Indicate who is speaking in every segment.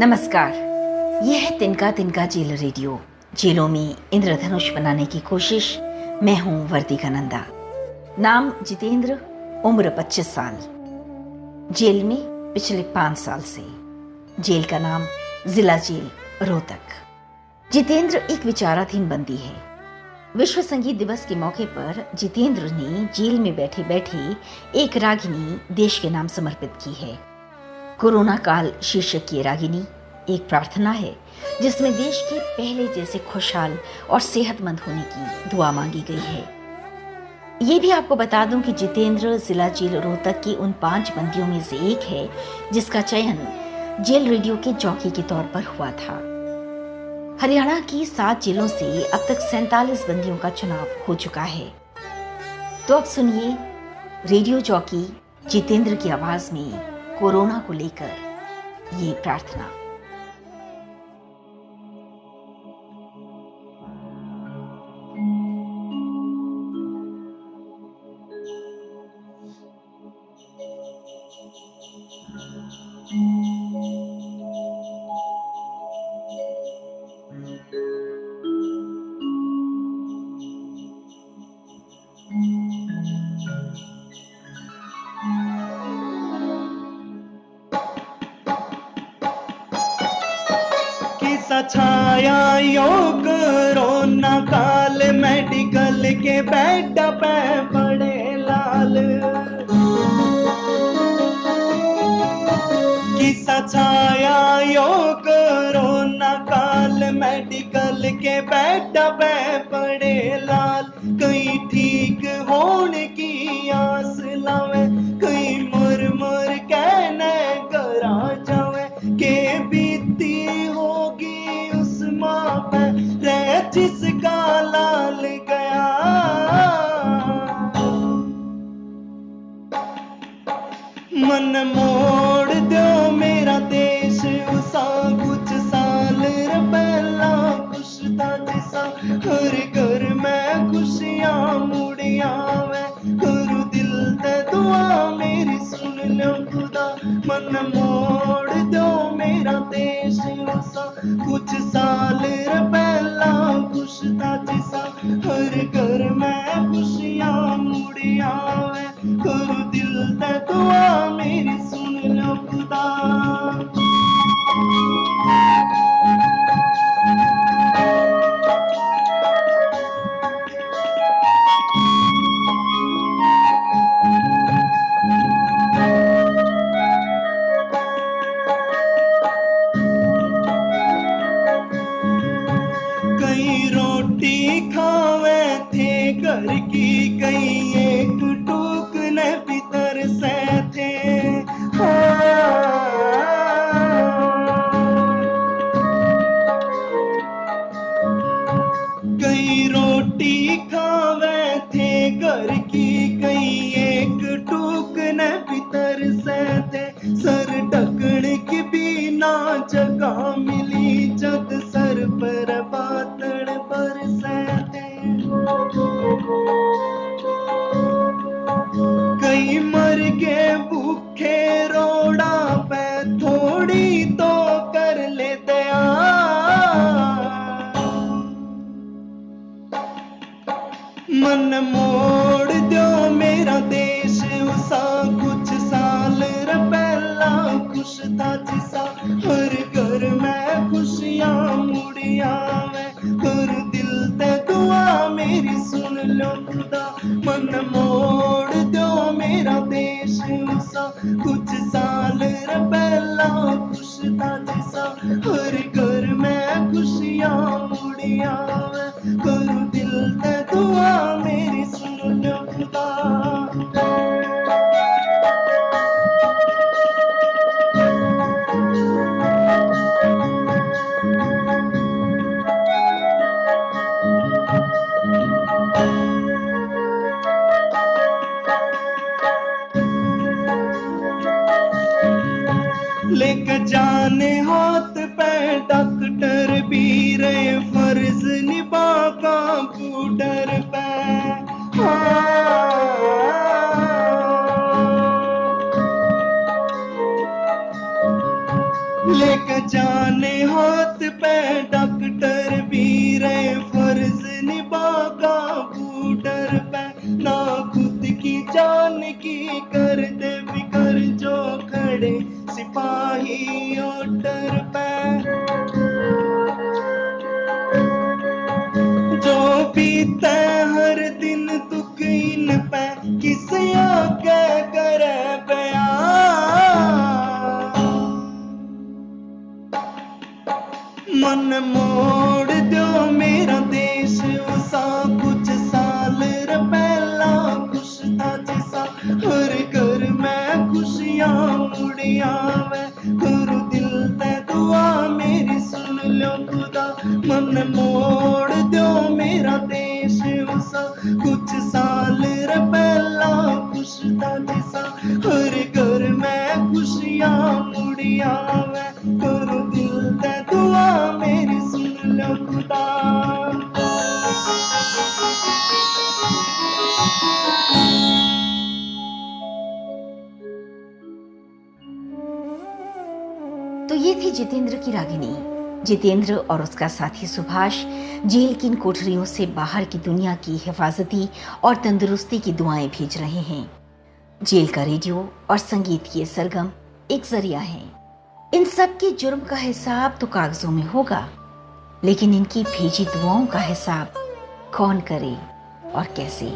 Speaker 1: नमस्कार। यह है तिनका तिनका जेल रेडियो। जेलों में इंद्रधनुष बनाने की कोशिश। मैं हूँ वर्तिका नंदा नाम जितेंद्र, उम्र 25 साल। जेल में पिछले पाँच साल से। जेल का नाम जिला जेल रोहतक। जितेंद्र एक विचाराधीन बंदी है। विश्व संगीत दिवस के मौके पर जितेंद्र ने जेल में बैठे बैठे एक रागिनी देश के नाम समर्पित की है। कोरोना काल शीर्षक की रागिनी। एक प्रार्थना है, जिसमें देश के पहले जैसे खुशहाल और सेहतमंद होने की दुआ मांगी गई है। ये भी आपको बता दूँ कि जितेंद्र जिला जेल रोहतक की उन पाँच बंदियों में से एक है, जिसका चयन जेल रेडियो के जॉकी के तौर पर हुआ था। हरियाणा की सात जेलों से अब तक सैतालीस बंदियों का चुनाव हो चुका है। तो अब सुनिए रेडियो जॉकी जितेंद्र की आवाज़ में कोरोना को लेकर ये प्रार्थना।
Speaker 2: छाया यो कोरोना काल मेडिकल के बेड पे पड़े लाल। किसा छाया यो कोरोना काल मेडिकल के बेड पे पड़े लाल। कई ठीक होने मन मोड़ दो मेरा देश, उसा कुछ साल पहला खुश था जिसा। हर घर में खुशियाँ मुड़िया मैं करू दिल ते दुआ मेरी सुन लो खुदा। मन मोड़ दो मेरा देश, उसा कुछ साल खावे थे घर की मन मोड़ दो मेरा देश, उसा कुछ साल पहला खुश था जिसा। हर घर में खुशियाँ मुड़िया मैं कर दिल ते दुआ मेरी सुन लो खुदा। मन मोड़ दो मेरा देश, उसा कुछ साल पहला खुश था जिसा। हर लेके जाने हाथ पे डॉक्टर भी रहे फ़र्ज़ निभा कंप्यूटर पे हाँ। लेके जाने हाथ पे डॉक्टर भी रहे फ़र्ज़ निभागा बूडर पे ना खुद की जान की कर You. देश उसा कुछ साल पहला खुश था हर घर में खुशियाँ मुड़िया वे। गुरु दिल ते दुआ, मेरी सुन लो खुदा। तो
Speaker 1: ये थी जितेंद्र की रागिनी। जितेंद्र और उसका साथी सुभाष जेल की इन कोठरियों से बाहर की दुनिया की हिफाजती और तंदुरुस्ती की दुआएँ भेज रहे हैं। जेल का रेडियो और संगीत ये सरगम एक ज़रिया है। इन सब के जुर्म का हिसाब तो कागजों में होगा, लेकिन इनकी भेजी दुआओं का हिसाब कौन करे और कैसे?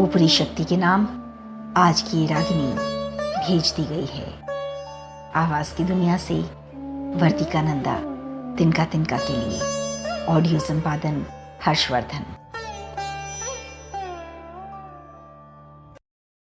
Speaker 1: ऊपरी शक्ति के नाम आज की रागिनी भेज दी गई है। आवाज़ की दुनिया से वर्तिका नंदा। तिनका तिनका के लिए। ऑडियो संपादन हर्षवर्धन।